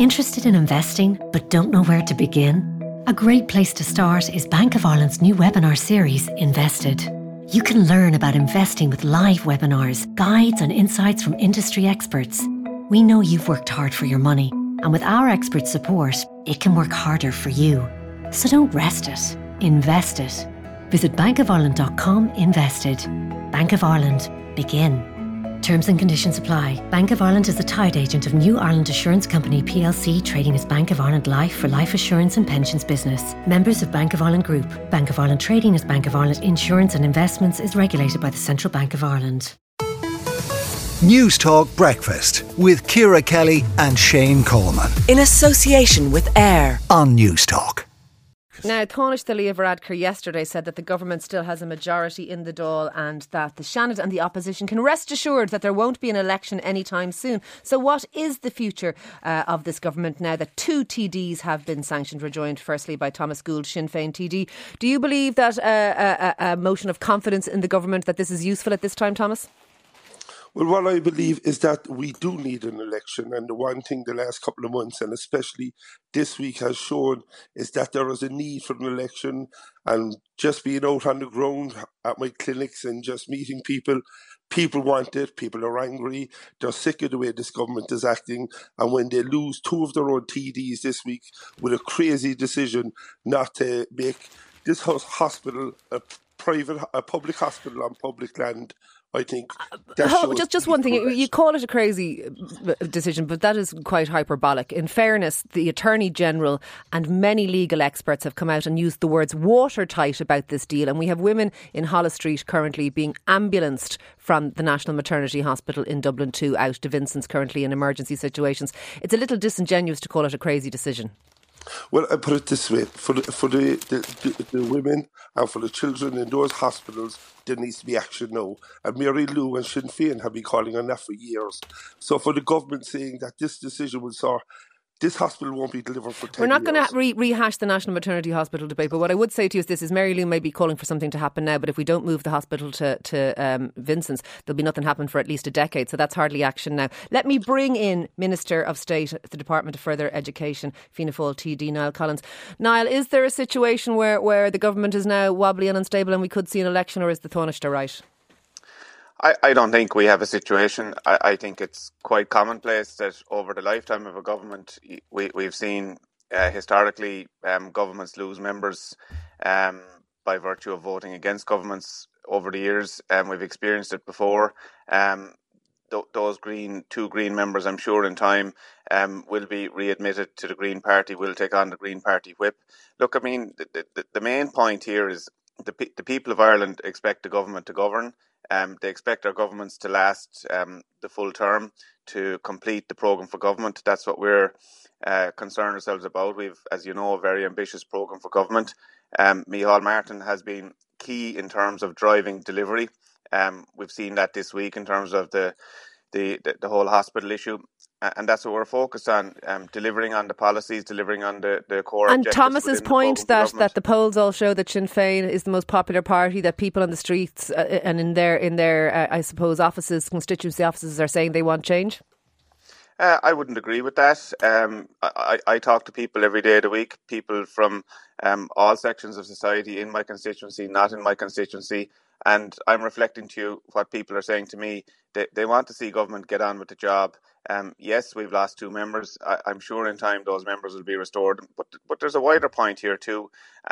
Interested in investing but don't know where to begin? A great place to start is Bank of Ireland's new webinar series, Invested. You can learn about investing with live webinars, guides, and insights from industry experts. We know you've worked hard for your money, and with our expert support, it can work harder for you. So don't rest it, invest it. Visit bankofireland.com invested. Bank of Ireland, begin. Terms and conditions apply. Bank of Ireland is a tied agent of New Ireland Assurance Company plc, trading as Bank of Ireland Life for life assurance and pensions business. Members of Bank of Ireland Group. Bank of Ireland trading as Bank of Ireland Insurance and Investments is regulated by the Central Bank of Ireland. Newstalk Breakfast with Ciara Kelly and Shane Coleman. In association with AIR on Newstalk. Now, Tánaiste the Varadkar yesterday said that the government still has a majority in the Dáil and that the Seanad and the opposition can rest assured that there won't be an election anytime soon. So, what is the future uh, of this government now that two TDs have been sanctioned, rejoined firstly by Thomas Gould, Sinn Féin TD? Do you believe that uh, a, a motion of confidence in the government that this is useful at this time, Thomas? Well, what I believe is that we do need an election, and the one thing the last couple of months, and especially this week, has shown is that there is a need for an election. And just being out on the ground at my clinics and just meeting people, people want it. People are angry. They're sick of the way this government is acting. And when they lose two of their own TDs this week with a crazy decision not to make this hospital a private, a public hospital on public land I think oh, just just one thing. You call it a crazy uh, decision, but that is quite hyperbolic. In fairness, the Attorney General and many legal experts have come out and used the words watertight about this deal. And we have women in Holles Street currently being ambulanced from the National Maternity Hospital in Dublin to out to Vincent's currently in emergency situations. It's a little disingenuous to call it a crazy decision. Well, I put it this way: for the, for the, the, the, women and for the children in those hospitals, there needs to be action now. And Mary Lou and Sinn Féin have been calling on that for years. So for the government saying that this decision will sort uh, this hospital won't be delivered for 10 We're not going to re- rehash the National Maternity Hospital debate, but what I would say to you is this is Mary Lou may be calling for something to happen now, but if we don't move the hospital to, to um, Vincent's, there'll be nothing happen for at least a decade. So that's hardly action now. Let me bring in Minister of State at the Department of Further Education, Fianna Fáil TD, Niall Collins. Niall, is there a situation where, where the government is now wobbly and unstable and we could see an election, or is the Taoiseach right? I, I don't think we have a situation. I, I think it's quite commonplace that over the lifetime of a government, we, we've seen uh, historically um, governments lose members um, by virtue of voting against governments over the years. And um, we've experienced it before. Um, th- those green two green members, I'm sure, in time um, will be readmitted to the Green Party. Will take on the Green Party whip. Look, I mean, the, the, the main point here is the the people of Ireland expect the government to govern. Um, they expect our governments to last um, the full term to complete the programme for government. That's what we're uh, concerned ourselves about. We've, as you know, a very ambitious programme for government. Um, Micheál Martin has been key in terms of driving delivery. Um, we've seen that this week in terms of the the, the, the whole hospital issue and that's what we're focused on um, delivering on the policies, delivering on the, the core. And Thomas's point that, that the polls all show that Sinn Féin is the most popular party, that people on the streets uh, and in their in their uh, I suppose offices, constituency offices, are saying they want change. Uh, I wouldn't agree with that. Um, I, I, talk to people every day of the week, people from um, all sections of society in my constituency, not in my constituency, and I'm reflecting to you what people are saying to me. They, they want to see government get on with the job. Um, yes, we've lost two members. I, am sure in time those members will be restored. But but there's a wider point here too,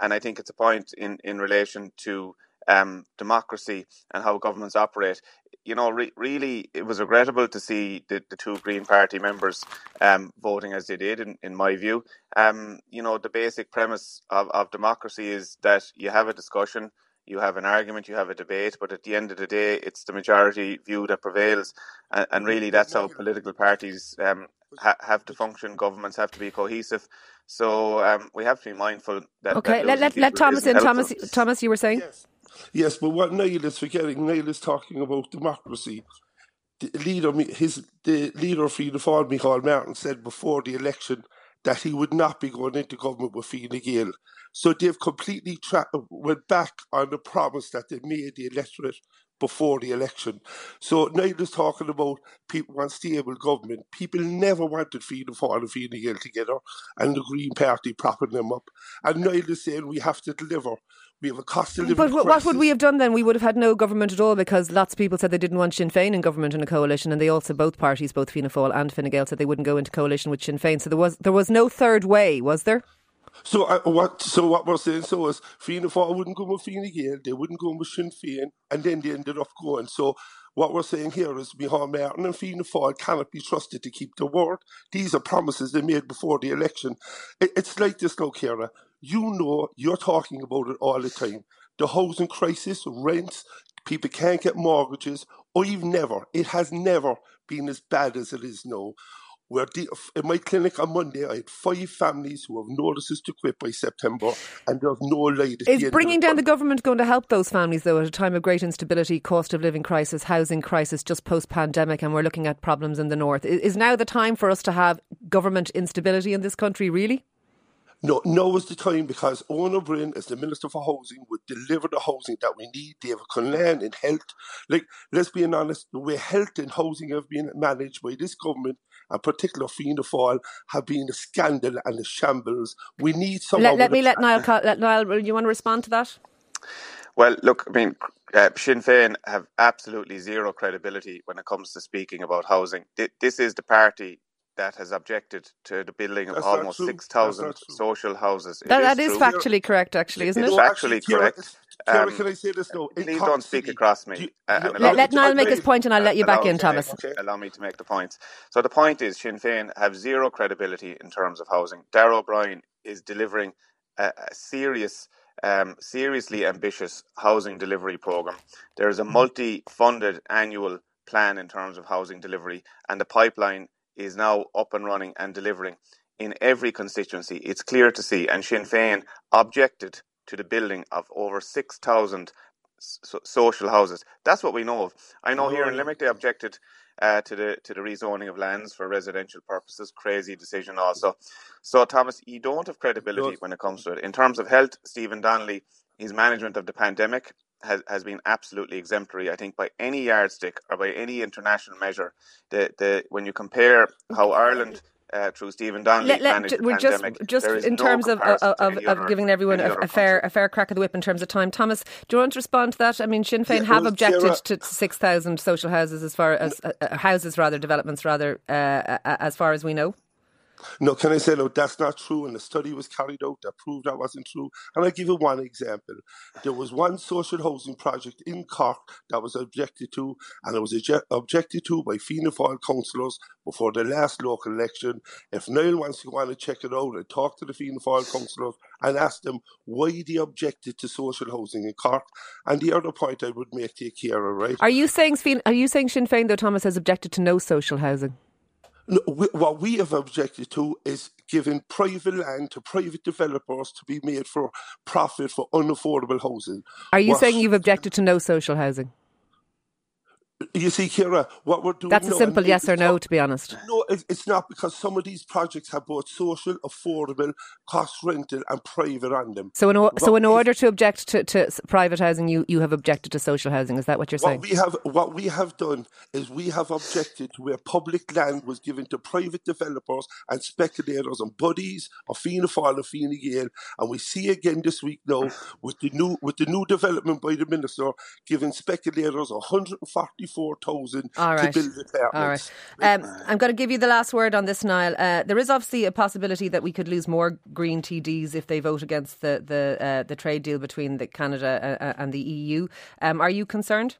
and I think it's a point in in relation to um, democracy and how governments operate. You know, re- really, it was regrettable to see the, the two Green Party members um, voting as they did, in, in my view. Um, you know, the basic premise of, of democracy is that you have a discussion, you have an argument, you have a debate, but at the end of the day, it's the majority view that prevails. And, and really, that's how political parties um, ha- have to function, governments have to be cohesive. So um, we have to be mindful that. Okay, that let, let, let Thomas in. Thomas, Thomas, you were saying? Yes. Yes, but what Niall is forgetting, Niall is talking about democracy. The leader, his the leader of Fianna Fáil, Micheál Martin, said before the election that he would not be going into government with Fine Gael. So they've completely tra- went back on the promise that they made the electorate before the election. So Niall's talking about people want stable government. People never wanted Fianna Fáil and Fine Gael together and the Green Party propping them up. And Niall is saying we have to deliver. We have a cost of living But crisis. what would we have done then? We would have had no government at all because lots of people said they didn't want Sinn Féin in government in a coalition, and they also both parties, both Fianna Fáil and Fine Gael, said they wouldn't go into coalition with Sinn Féin. So there was there was no third way, was there? So uh, what? So what we're saying so is Fianna Fáil wouldn't go with Fine Gael, they wouldn't go with Sinn Féin, and then they ended up going. So what we're saying here is Micheál Martin and Fianna Fáil cannot be trusted to keep their word. These are promises they made before the election. It, it's like this, now, Ciara. You know, you're talking about it all the time. The housing crisis, rents, people can't get mortgages. I've never, it has never been as bad as it is now. Where the, in my clinic on Monday, I had five families who have notices to quit by September, and there's no light. Is bringing down the government going to help those families though at a time of great instability, cost of living crisis, housing crisis, just post pandemic, and we're looking at problems in the north? Is now the time for us to have government instability in this country? Really? No, now is the time because Eoin Ó Broin, as the Minister for Housing, would deliver the housing that we need. David Conlan in health. Like, let's be honest, the way health and housing have been managed by this government, and particular Fianna Fáil, have been a scandal and a shambles. We need someone. Let, let me a let Niall. co- Let Niall. You want to respond to that? Well, look, I mean, uh, Sinn Féin have absolutely zero credibility when it comes to speaking about housing. Th- This is the party that has objected to the building of That's not almost six thousand That's not true. social houses. It That, that is true. factually correct, actually, isn't it? No, factually actually, Ciara, correct. Ciara, Um, can I say this now? Please don't speak across me. you- uh, you- Let, let Niall make his point, and I'll let you back in, Thomas. Okay. Allow me to make the point. So the point is, Sinn Féin have zero credibility in terms of housing. Darragh O'Brien is delivering a, a serious, um, seriously ambitious housing delivery program. There is a multi-funded annual plan in terms of housing delivery, and the pipeline is now up and running and delivering in every constituency. It's clear to see, and Sinn Féin objected to the building of over six thousand so- social houses. That's what we know of. I know here in Limerick they objected uh, to the to the rezoning of lands for residential purposes. Crazy decision, also. So Thomas, you don't have credibility when it comes to it. In terms of health, Stephen Donnelly, his management of the pandemic has, has been absolutely exemplary. I think by any yardstick or by any international measure, the the when you compare how Ireland. Uh, through Stephen Donnelly Let, let, we're just just in no terms of of, of, other- giving everyone a, a fair a fair crack of the whip in terms of time. Thomas, do you want to respond to that? I mean, Sinn Féin Yeah, have well, objected Ciara- to six thousand social houses as far as uh, uh, houses rather developments rather uh, uh, as far as we know. No, can I say no? That's not true. And the study was carried out that proved that wasn't true. And I'll give you one example. There was one social housing project in Cork that was objected to, and it was obje- objected to by Fianna Fáil councillors before the last local election. If Niall wants to go on and check it out and talk to the Fianna Fáil councillors and ask them why they objected to social housing in Cork. And the other point I would make to you, Ciara, right? Are you saying are you saying Sinn Féin though Thomas has objected to no social housing? What we have objected to is giving private land to private developers to be made for profit for unaffordable housing. Are you What- saying you've objected to no social housing? You see, Ciara, what we're doing That's a simple yes or no, not- to be honest. No, it's not because some of these projects have both social, affordable, cost rental, and private on them. So in o- so in order to object to, to private housing, you, you have objected to social housing. Is that what you're saying? What we have, what we have done is we have objected to where public land was given to private developers and speculators and buddies of Fianna Fáil and Fianna Gael, and we see again this week now with the new with the new development by the minister giving speculators one hundred and forty four thousand All right. to build apartments. All right. Um, I'm going to give you the last word on this, Niall. Uh, there is obviously a possibility that we could lose more Green TDs if they vote against the the, uh, the trade deal between the Canada uh, uh, and the EU. Um, are you concerned?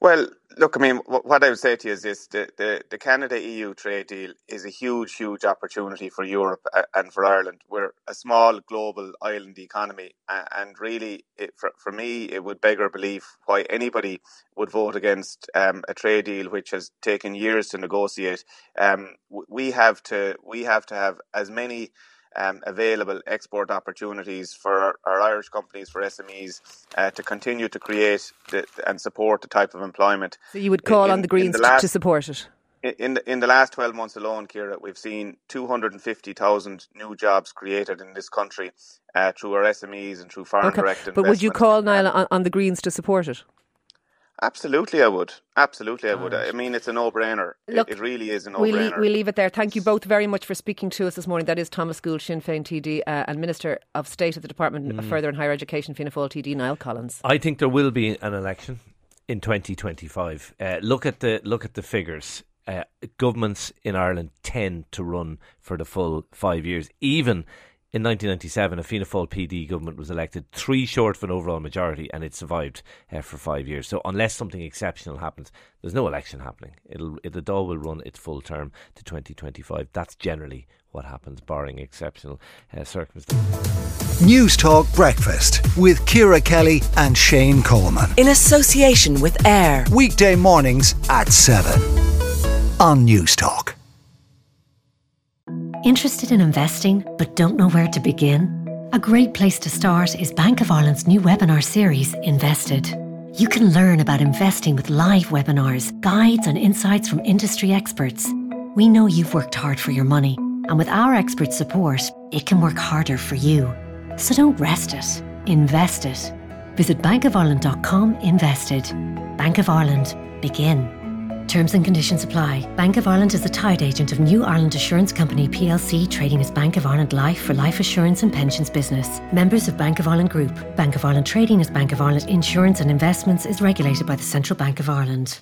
Well, look, I mean, what I would say to you is this: the, the, the Canada EU trade deal is a huge, huge opportunity for Europe and for Ireland. We're a small global island economy, and really, it, for, for me, it would beggar belief why anybody would vote against um, a trade deal which has taken years to negotiate. Um, we have to we have to have as many um, available export opportunities for our, Irish companies, for SMEs, uh, to continue to create the, and support the type of employment. So you would call In- on the Greens the to- last- to support it. In- In the, in the last 12 months alone, Ciara, we've seen 250,000 new jobs created in this country uh, through our SMEs and through foreign Okay. direct But would you call, Niall, on, on the Greens to support it? Absolutely, I would. Absolutely, I would. I mean, it's a no-brainer. Look, it, it really is a no-brainer. We, we leave it there. Thank you both very much for speaking to us this morning. That is Thomas Gould, Sinn Féin TD, uh, and Minister of State at the Department mm. of Further and Higher Education, Fianna Fáil TD, Niall Collins. I think there will be an election in 2025. Uh, look at the look at the figures. Uh, governments in Ireland tend to run for the full five years, even in 1997, a Fianna Fáil PD government was elected, three short of an overall majority, and it survived uh, for five years. So, unless something exceptional happens, there's no election happening. It'll, it, the Dáil will run its full term to 2025. That's generally what happens, barring exceptional uh, circumstances. Newstalk Breakfast with Ciara Kelly and Shane Coleman. In association with AIR. Weekday mornings at 7 on Newstalk. Interested in investing but don't know where to begin? A great place to start is Bank of Ireland's new webinar series, Invested. You can learn about investing with live webinars, guides, and insights from industry experts. We know you've worked hard for your money, and with our expert support, it can work harder for you. So don't rest it, invest it. Visit bankofireland.com invested. Bank of Ireland, begin. Terms and conditions apply. Bank of Ireland is a tied agent of New Ireland Assurance Company plc, trading as Bank of Ireland Life for life assurance and pensions business. Members of Bank of Ireland Group. Bank of Ireland trading as Bank of Ireland Insurance and Investments is regulated by the Central Bank of Ireland.